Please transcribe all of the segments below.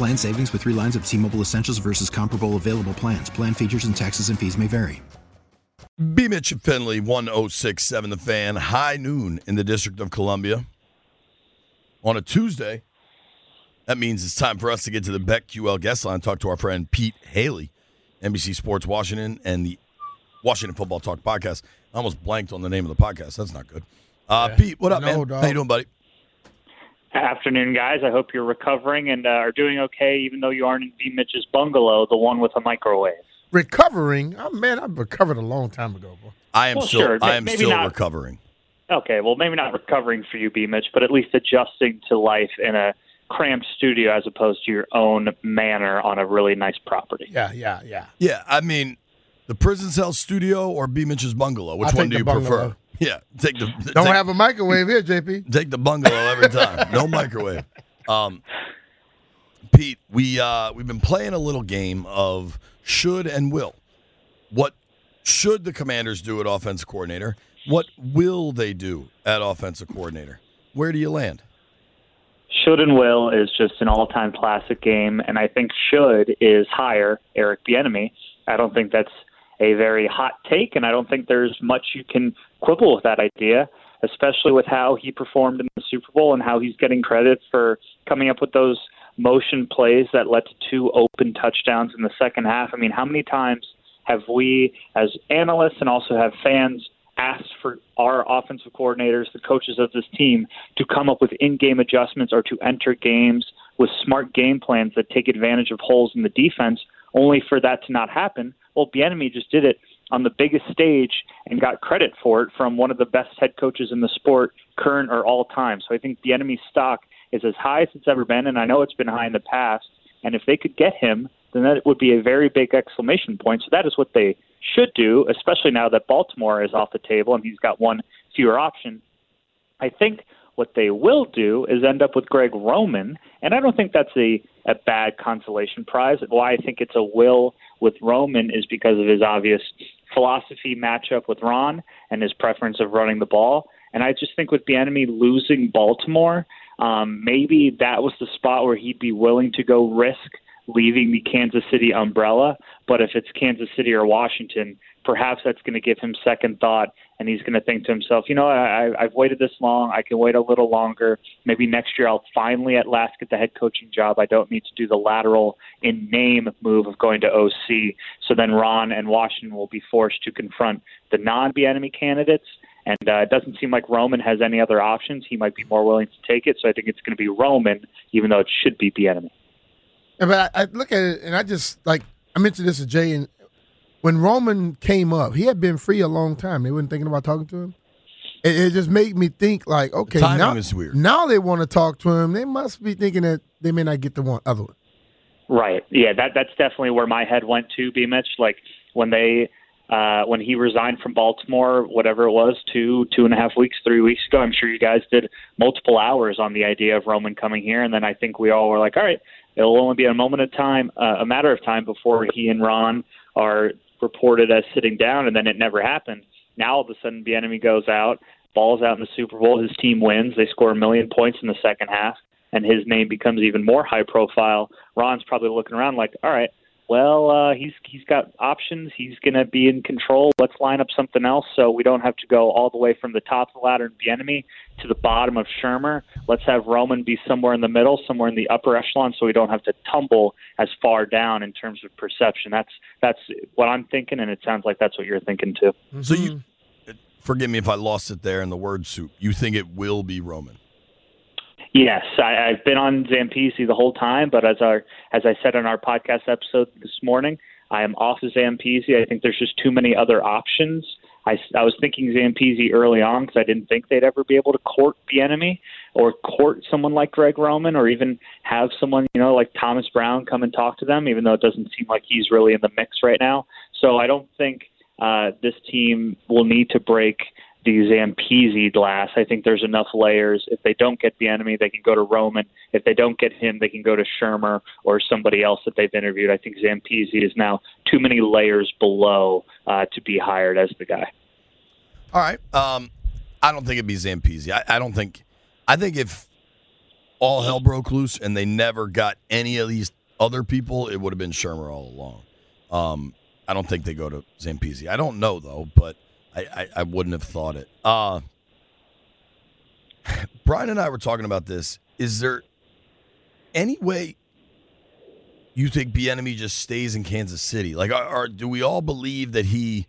Plan savings with three lines of T Mobile Essentials versus comparable available plans. Plan features and taxes and fees may vary. B. Mitch and Finlay, 1067 The Fan, high noon in the District of Columbia. On a Tuesday, that means it's time for us to get to the BetQL guest line, talk to our friend Pete Hailey, NBC Sports Washington, and the Washington Football Talk podcast. I almost blanked on the name of the podcast. That's not good. Uh, Yeah. Pete, what up, No, man? dog. How you doing, buddy? Afternoon, guys. I hope you're recovering and uh, are doing okay, even though you aren't in B. Mitch's bungalow, the one with a microwave. Recovering? Oh, man, I've recovered a long time ago, bro. I am Well, still sure. I am Maybe still not. recovering. Okay, well, maybe not recovering for you, B. Mitch, but at least adjusting to life in a cramped studio as opposed to your own manor on a really nice property. Yeah, yeah, yeah. Yeah, I mean, the prison cell studio or B. Mitch's bungalow. Which I'll one do you bungalow. prefer? Yeah, take the Don't take, have a microwave here, JP. take the bungalow every time. No microwave. Um, Pete, we uh, we've been playing a little game of should and will. What should the Commanders do at offensive coordinator? What will they do at offensive coordinator? Where do you land? Should and will is just an all-time classic game, and I think should is hire Eric Bieniemy. I don't think that's a very hot take, and I don't think there's much you can quibble with that idea, especially with how he performed in the Super Bowl and how he's getting credit for coming up with those motion plays that led to two open touchdowns in the second half. I mean, how many times have we, as analysts and also have fans, asked for our offensive coordinators, the coaches of this team, to come up with in-game adjustments or to enter games with smart game plans that take advantage of holes in the defense, only for that to not happen. Well, Bieniemy just did it on the biggest stage and got credit for it from one of the best head coaches in the sport, current or all time. So I think Bieniemy's stock is as high as it's ever been, and I know it's been high in the past. And if they could get him, then that would be a very big exclamation point. So that is what they should do, especially now that Baltimore is off the table and he's got one fewer option. I think what they will do is end up with Greg Roman, and I don't think that's a, a bad consolation prize. Why I think it's a will with Roman is because of his obvious philosophy matchup with Ron and his preference of running the ball. And I just think with Bieniemy losing Baltimore, um, maybe that was the spot where he'd be willing to go risk leaving the Kansas City umbrella. But if it's Kansas City or Washington, perhaps that's going to give him second thought, and he's going to think to himself, you know, I, I've waited this long. I can wait a little longer. Maybe next year I'll finally at last get the head coaching job. I don't need to do the lateral in name move of going to OC. So then Ron and Washington will be forced to confront the non-enemy candidates. And uh, it doesn't seem like Roman has any other options. He might be more willing to take it. So I think it's going to be Roman, even though it should be enemy. Yeah, but I, I look at it and I just like I mentioned this to Jay and when Roman came up, he had been free a long time. They weren't thinking about talking to him. It, it just made me think like, okay, now, is weird. now they want to talk to him. They must be thinking that they may not get the one other one. Right. Yeah, that that's definitely where my head went to, B. Mitch. Like when they uh when he resigned from Baltimore, whatever it was, two, two and a half weeks, three weeks ago, I'm sure you guys did multiple hours on the idea of Roman coming here and then I think we all were like, All right, it'll only be a moment of time, uh, a matter of time before he and Ron are reported as sitting down and then it never happened. Now all of a sudden Bieniemy goes out, balls out in the Super Bowl, his team wins, they score a million points in the second half and his name becomes even more high profile, Ron's probably looking around like, all right, well, uh, he's he's got options. He's going to be in control. Let's line up something else so we don't have to go all the way from the top of the ladder in enemy to the bottom of Shurmur. Let's have Roman be somewhere in the middle, somewhere in the upper echelon, so we don't have to tumble as far down in terms of perception. That's that's what I'm thinking, and it sounds like that's what you're thinking too. So you, forgive me if I lost it there in the word soup. You think it will be Roman? Yes, I, I've been on Zampese the whole time, but as our as I said on our podcast episode this morning, I am off of Zampese. I think there's just too many other options. I, I was thinking Zampese early on because I didn't think they'd ever be able to court Bieniemy or court someone like Greg Roman or even have someone, you know, like Thomas Brown come and talk to them, even though it doesn't seem like he's really in the mix right now. So I don't think uh, this team will need to break the Zampese glass. I think there's enough layers. If they don't get Bieniemy, they can go to Roman. If they don't get him, they can go to Shurmur or somebody else that they've interviewed. I think Zampese is now too many layers below uh, to be hired as the guy. All right. Um, I don't think it'd be Zampese. I, I don't think. I think if all hell broke loose and they never got any of these other people, it would have been Shurmur all along. Um, I don't think they go to Zampese. I don't know though, but I, I, I wouldn't have thought it. Uh, Brian and I were talking about this. Is there any way you think Bieniemy just stays in Kansas City? Like, are, are, do we all believe that he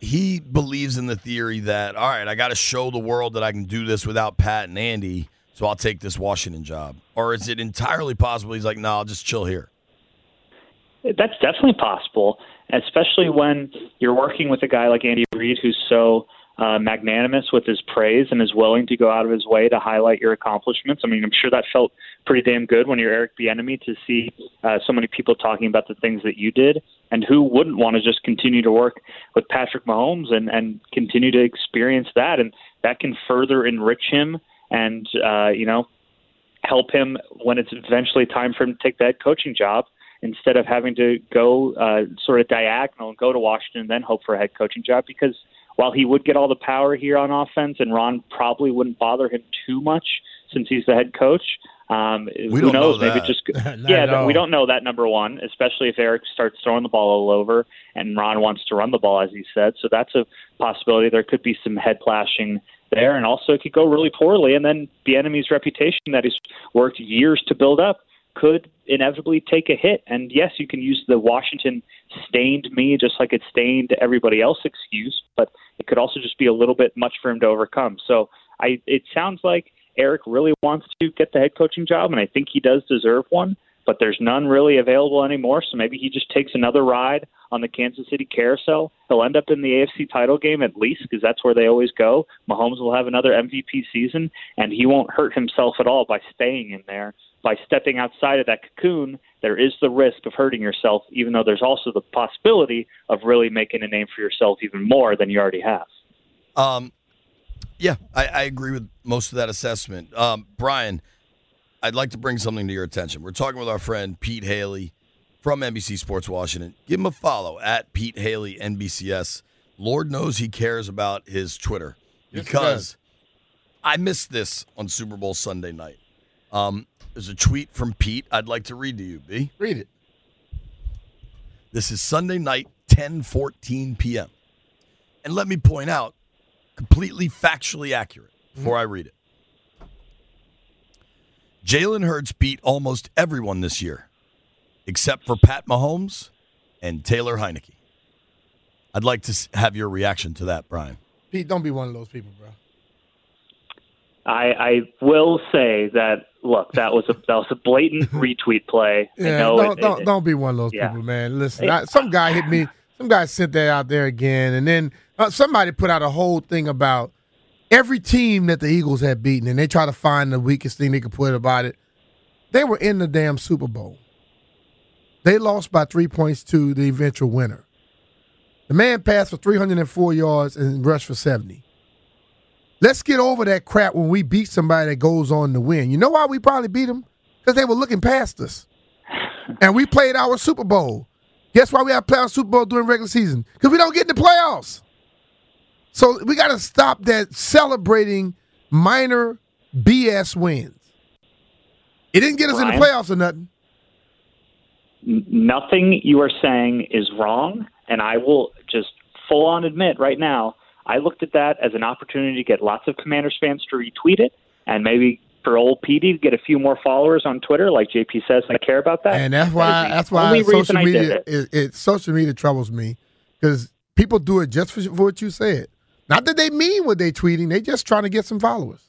he believes in the theory that all right, I got to show the world that I can do this without Pat and Andy, so I'll take this Washington job? Or is it entirely possible he's like, no, I'll just chill here? That's definitely possible, especially when you're working with a guy like Andy Reid who's so uh, magnanimous with his praise and is willing to go out of his way to highlight your accomplishments. I mean, I'm sure that felt pretty damn good when you're Eric Bieniemy to see uh, so many people talking about the things that you did, and who wouldn't want to just continue to work with Patrick Mahomes and and continue to experience that, and that can further enrich him and uh, you know help him when it's eventually time for him to take that coaching job instead of having to go uh, sort of diagonal and go to Washington and then hope for a head coaching job because while he would get all the power here on offense and Ron probably wouldn't bother him too much since he's the head coach. Um, we who knows? Know maybe just yeah, we don't know that number one, especially if Eric starts throwing the ball all over and Ron wants to run the ball as he said. So that's a possibility. There could be some head clashing there, and also it could go really poorly. And then Bieniemy's reputation that he's worked years to build up could inevitably take a hit. And yes, you can use the Washington stained me just like it stained everybody else excuse, but it could also just be a little bit much for him to overcome. So I it sounds like Eric really wants to get the head coaching job and I think he does deserve one, but there's none really available anymore, so maybe he just takes another ride on the Kansas City carousel. He'll end up in the AFC title game at least because that's where they always go. Mahomes will have another MVP season and he won't hurt himself at all by staying in there by stepping outside of that cocoon, there is the risk of hurting yourself, even though there's also the possibility of really making a name for yourself even more than you already have. Um, yeah, I, I agree with most of that assessment. Um, Brian, I'd like to bring something to your attention. We're talking with our friend Pete Hailey from NBC Sports Washington. Give him a follow at Pete Hailey NBCS. Lord knows he cares about his Twitter because I missed this on Super Bowl Sunday night. Um, there's a tweet from Pete I'd like to read to you, B. Read it. This is Sunday night, 10:14 p.m. And let me point out, completely factually accurate before I read it. Jalen Hurts beat almost everyone this year, except for Pat Mahomes and Taylor Heinicke. I'd like to have your reaction to that, Brian. Pete, don't be one of those people, bro. I, I will say that look, that was a that was a blatant retweet play. Yeah, don't, it, don't, it, don't be one of those yeah. people, man. Listen, I, some guy hit me. Some guy sent that out there again, and then uh, somebody put out a whole thing about every team that the Eagles had beaten, and they try to find the weakest thing they could put about it. They were in the damn Super Bowl. They lost by three points to the eventual winner. The man passed for 304 yards and rushed for 70. Let's get over that crap when we beat somebody that goes on to win. You know why we probably beat them? Because they were looking past us. And we played our Super Bowl. Guess why we have to play our Super Bowl during regular season? Because we don't get in the playoffs. So we got to stop that celebrating minor BS wins. It didn't get us Brian? in the playoffs or nothing. Nothing you are saying is wrong, and I will just full on admit right now. I looked at that as an opportunity to get lots of Commanders fans to retweet it, and maybe for old PD to get a few more followers on Twitter, like JP says. I care about that, and that's why that's why social media it. It, it, social media troubles me because people do it just for, for what you said. Not that they mean what they're tweeting; they're just trying to get some followers.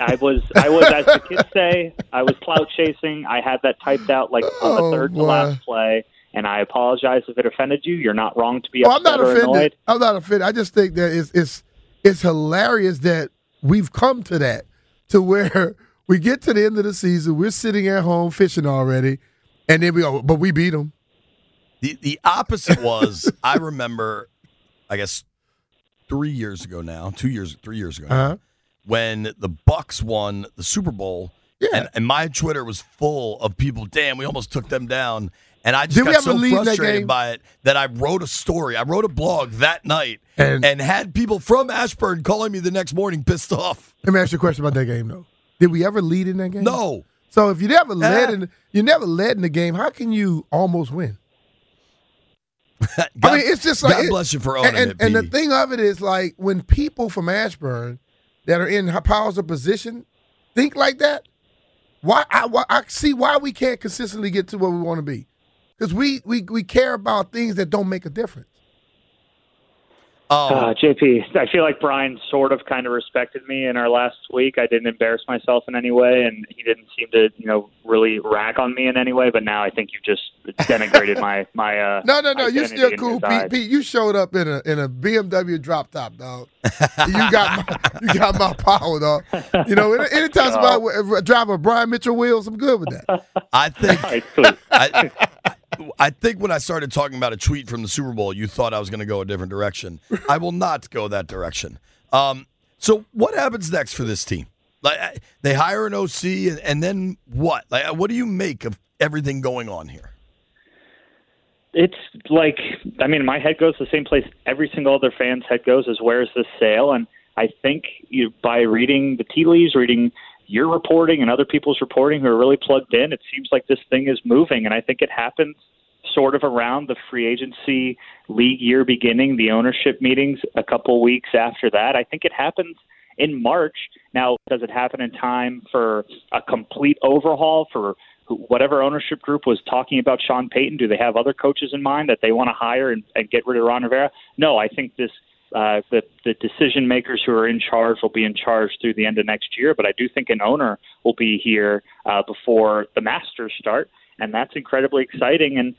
I was, I was, as the kids say, I was clout chasing. I had that typed out like on the oh, third to last play, and I apologize if it offended you. You're not wrong to be upset I'm not or offended. annoyed. I'm not offended. I just think that it's it's it's hilarious that we've come to that, to where we get to the end of the season, we're sitting at home fishing already, and then we go, but we beat them. The the opposite was I remember, I guess, three years ago now, two years, three years ago. Uh-huh when the Bucks won the Super Bowl. Yeah. And, and, my Twitter was full of people. Damn, we almost took them down. And I just Did got so frustrated by it that I wrote a story. I wrote a blog that night and, and had people from Ashburn calling me the next morning pissed off. Let me ask you a question about that game, though. Did we ever lead in that game? No. So if you never led in, you never led in the game. How can you almost win? God, I mean, it's just like God bless you for owning and, it. And the thing of it is, like when people from Ashburn that are in powers of position think like that, why I, why, I see why we can't consistently get to where we want to be, because we, we we care about things that don't make a difference. Um, uh, JP, I feel like Brian sort of kind of respected me in our last week. I didn't embarrass myself in any way, and he didn't seem to, you know, really rag on me in any way. But now I think you just denigrated my my. Uh, no, no, no. You're still cool, Pete, Pete. You showed up in a in a BMW drop top, dog. you got my, you got my power, dog. You know, anytime somebody drive a Brian Mitchell wheels, I'm good with that. I think. I, I think when I started talking about a tweet from the Super Bowl, you thought I was going to go a different direction. I will not go that direction. Um, so, what happens next for this team? Like they hire an OC, and, and then what? Like, what do you make of everything going on here? It's like, I mean, my head goes the same place every single other fan's head goes is where's this sale? And I think you, by reading the tea leaves, reading your reporting and other people's reporting who are really plugged in, it seems like this thing is moving. And I think it happens sort of around the free agency league year beginning, the ownership meetings a couple weeks after that. I think it happens in March. Now, does it happen in time for a complete overhaul for whatever ownership group was talking about Sean Payton? Do they have other coaches in mind that they want to hire and, and get rid of Ron Rivera? No, I think this uh, the, the decision makers who are in charge will be in charge through the end of next year. But I do think an owner will be here uh, before the Masters start, and that's incredibly exciting. And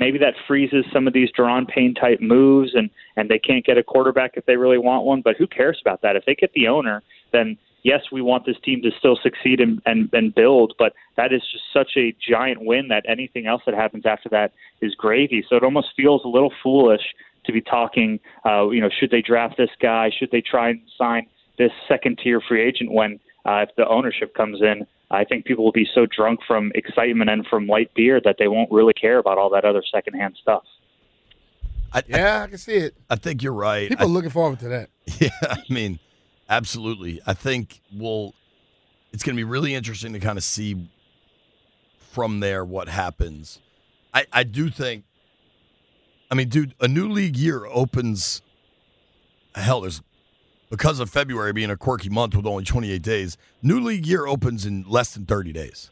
maybe that freezes some of these Daron Payne type moves, and and they can't get a quarterback if they really want one. But who cares about that? If they get the owner, then yes, we want this team to still succeed and, and, and build, but that is just such a giant win that anything else that happens after that is gravy. So it almost feels a little foolish to be talking, uh, you know, should they draft this guy? Should they try and sign this second tier free agent when uh, if the ownership comes in? I think people will be so drunk from excitement and from light beer that they won't really care about all that other secondhand stuff. I, yeah, I can see it. I think you're right. People I, are looking forward to that. Yeah, I mean, absolutely. I think we'll. It's going to be really interesting to kind of see from there what happens. I, I do think I mean, dude, a new league year opens. Hell, there's because of February being a quirky month with only 28 days. New league year opens in less than 30 days.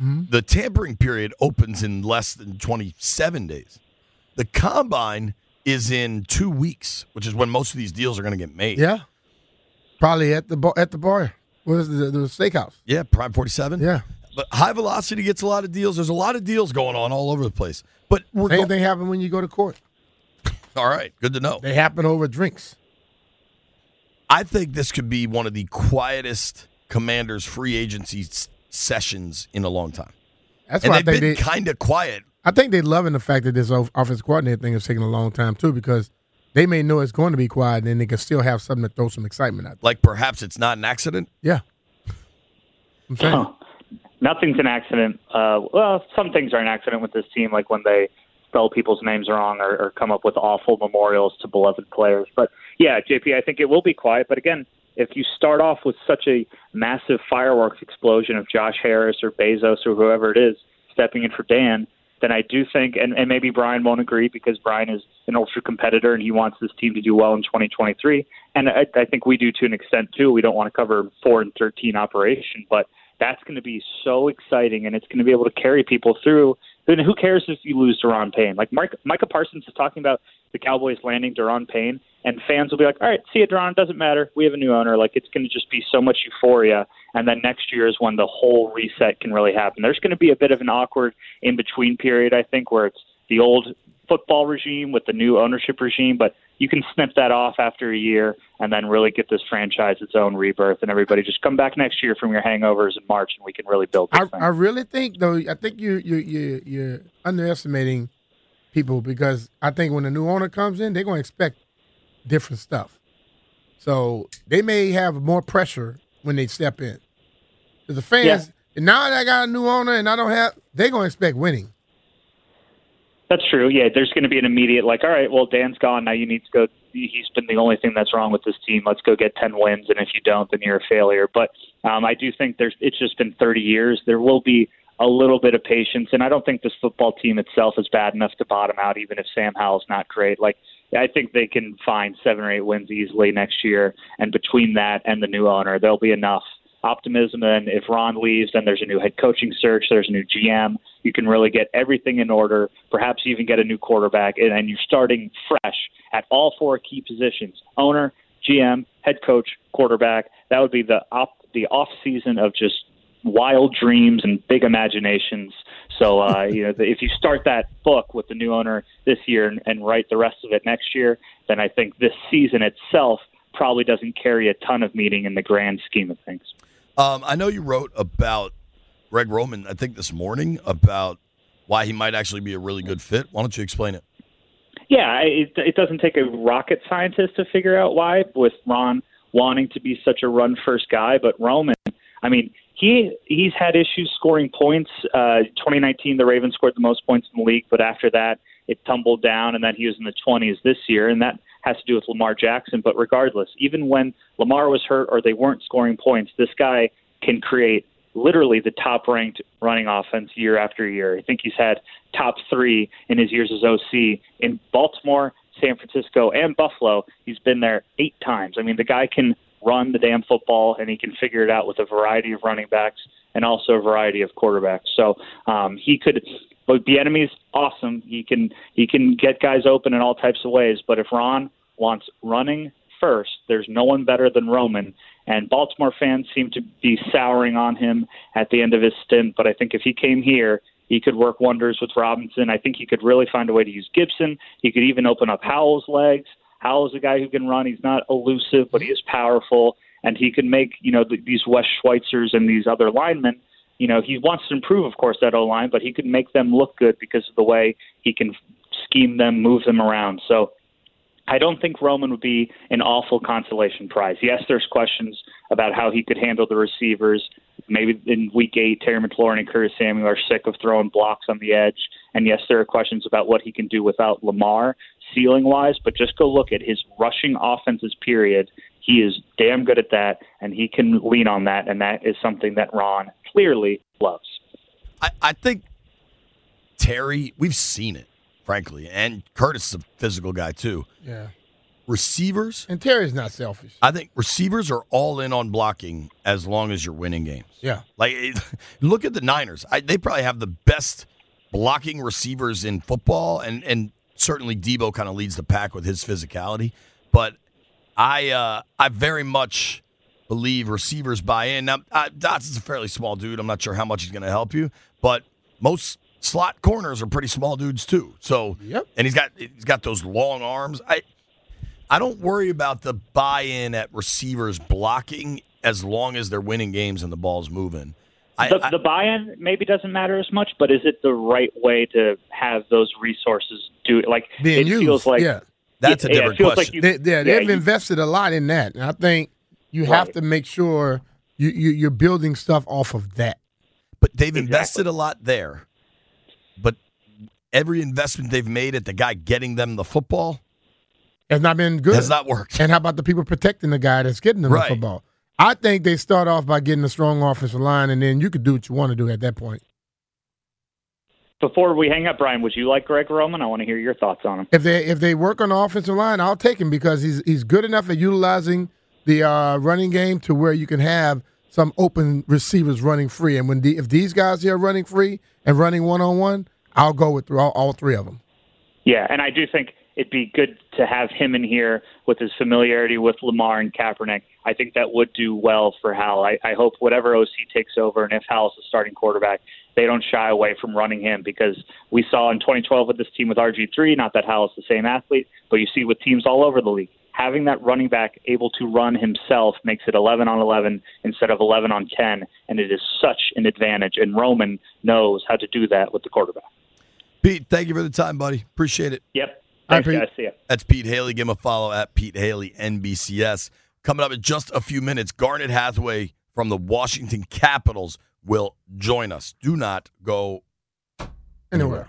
Mm-hmm. The tampering period opens in less than 27 days. The combine is in two weeks, which is when most of these deals are going to get made. Yeah, probably at the bar, at the bar. What is the, the steakhouse? Yeah, Prime 47. Yeah, but high velocity gets a lot of deals. There's a lot of deals going on all over the place. But we're same go- thing happen when you go to court. all right, good to know. They happen over drinks. I think this could be one of the quietest Commanders free agency s- sessions in a long time. That's and why they've been kind of quiet. I think they're loving the fact that this offensive coordinator thing is taking a long time too, because they may know it's going to be quiet, and then they can still have something to throw some excitement at. Like perhaps it's not an accident. Yeah, I'm saying. Nothing's an accident. Uh, well, some things are an accident with this team, like when they spell people's names wrong or, or come up with awful memorials to beloved players. But yeah, JP, I think it will be quiet. But again, if you start off with such a massive fireworks explosion of Josh Harris or Bezos or whoever it is stepping in for Dan, then I do think, and, and maybe Brian won't agree because Brian is an ultra competitor and he wants this team to do well in 2023. And I, I think we do to an extent too. We don't want to cover four and 13 operation, but that's going to be so exciting and it's going to be able to carry people through. Then who cares if you lose Daron Payne? Like Mark, Micah Parsons is talking about the Cowboys landing Daron Payne, and fans will be like, all right, see you, Daron, doesn't matter. We have a new owner. Like it's going to just be so much euphoria. And then next year is when the whole reset can really happen. There's going to be a bit of an awkward in between period, I think, where it's the old football regime with the new ownership regime, but you can snip that off after a year and then really get this franchise its own rebirth and everybody just come back next year from your hangovers in March and we can really build I, I, really think though I think you you you you're underestimating people because I think when a new owner comes in they're going to expect different stuff. So they may have more pressure when they step in. The fans yeah. now that I got a new owner and I don't have they're going to expect winning. That's true. Yeah, there's going to be an immediate like, all right, well, Dan's gone. Now you need to go. He's been the only thing that's wrong with this team. Let's go get ten wins, and if you don't, then you're a failure. But um, I do think there's. It's just been 30 years. There will be a little bit of patience, and I don't think this football team itself is bad enough to bottom out, even if Sam Howell's not great. Like I think they can find seven or eight wins easily next year, and between that and the new owner, there'll be enough optimism. And if Ron leaves, then there's a new head coaching search, there's a new GM. You can really get everything in order, perhaps even get a new quarterback, and, and you're starting fresh at all four key positions owner, GM, head coach, quarterback. That would be the op- the off season of just wild dreams and big imaginations. So, uh, you know, if you start that book with the new owner this year and, and write the rest of it next year, then I think this season itself probably doesn't carry a ton of meaning in the grand scheme of things. Um, I know you wrote about Greg Roman, I think this morning, about why he might actually be a really good fit. Why don't you explain it? Yeah, it, it doesn't take a rocket scientist to figure out why, with Ron wanting to be such a run first guy. But Roman, I mean, he he's had issues scoring points. Uh, 2019, the Ravens scored the most points in the league, but after that, it tumbled down, and then he was in the 20s this year, and that has to do with Lamar Jackson. But regardless, even when Lamar was hurt or they weren't scoring points, this guy can create literally the top ranked running offense year after year. I think he's had top three in his years as OC in Baltimore, San Francisco, and Buffalo. He's been there eight times. I mean, the guy can run the damn football and he can figure it out with a variety of running backs and also a variety of quarterbacks. So um, he could. But Bieniemy's awesome. He can he can get guys open in all types of ways. But if Ron wants running first, there's no one better than Roman. And Baltimore fans seem to be souring on him at the end of his stint. But I think if he came here, he could work wonders with Robinson. I think he could really find a way to use Gibson. He could even open up Howell's legs. Howell's a guy who can run. He's not elusive, but he is powerful, and he can make you know these Wes Schweitzers and these other linemen. You know, he wants to improve, of course, that O line, but he can make them look good because of the way he can scheme them, move them around. So I don't think Roman would be an awful consolation prize. Yes, there's questions about how he could handle the receivers. Maybe in week eight, Terry McLaurin and Curtis Samuel are sick of throwing blocks on the edge. And yes, there are questions about what he can do without Lamar ceiling wise, but just go look at his rushing offenses, period. He is damn good at that, and he can lean on that, and that is something that Ron clearly loves. I, I think Terry, we've seen it frankly. And Curtis is a physical guy too. Yeah. Receivers and Terry's not selfish. I think receivers are all in on blocking as long as you're winning games. Yeah. Like look at the Niners. I, they probably have the best blocking receivers in football, and and certainly Deebo kind of leads the pack with his physicality. But I uh, I very much believe receivers buy in. Now uh, Dots is a fairly small dude. I'm not sure how much he's going to help you, but most slot corners are pretty small dudes too. So, yep. and he's got he's got those long arms. I I don't worry about the buy-in at receivers blocking as long as they're winning games and the ball's moving. I, the, the buy-in maybe doesn't matter as much, but is it the right way to have those resources do it? Like Being it used, feels like yeah. That's a different question. Like you, they, yeah, they've invested a lot in that, and I think you right. have to make sure you, you you're building stuff off of that. But they've exactly. invested a lot there but every investment they've made at the guy getting them the football has not been good. Has not worked. And how about the people protecting the guy that's getting them right. the football? I think they start off by getting a strong offensive line, and then you could do what you want to do at that point. before we hang up, Brian, would you like Greg Roman? I want to hear your thoughts on him. If they if they work on the offensive line, I'll take him because he's he's good enough at utilizing the uh, running game to where you can have some open receivers running free. And when the, if these guys here are running free and running one on one, I'll go with all, all three of them. Yeah, and I do think it'd be good to have him in here with his familiarity with Lamar and Kaepernick. I think that would do well for Howell. I, I hope whatever OC takes over, and if Howell's the starting quarterback, they don't shy away from running him because we saw in 2012 with this team with RG3, not that Hal is the same athlete, but you see with teams all over the league. Having that running back able to run himself makes it 11 on 11 instead of 11 on 10, and it is such an advantage. And Roman knows how to do that with the quarterback. Pete, thank you for the time, buddy. Appreciate it. Yep. Thanks, Pete. guys. See ya. That's Pete Hailey. Give him a follow at Pete Hailey NBCS. Coming up in just a few minutes, Garnet Hathaway from the Washington Capitals will join us. Do not go Anywhere.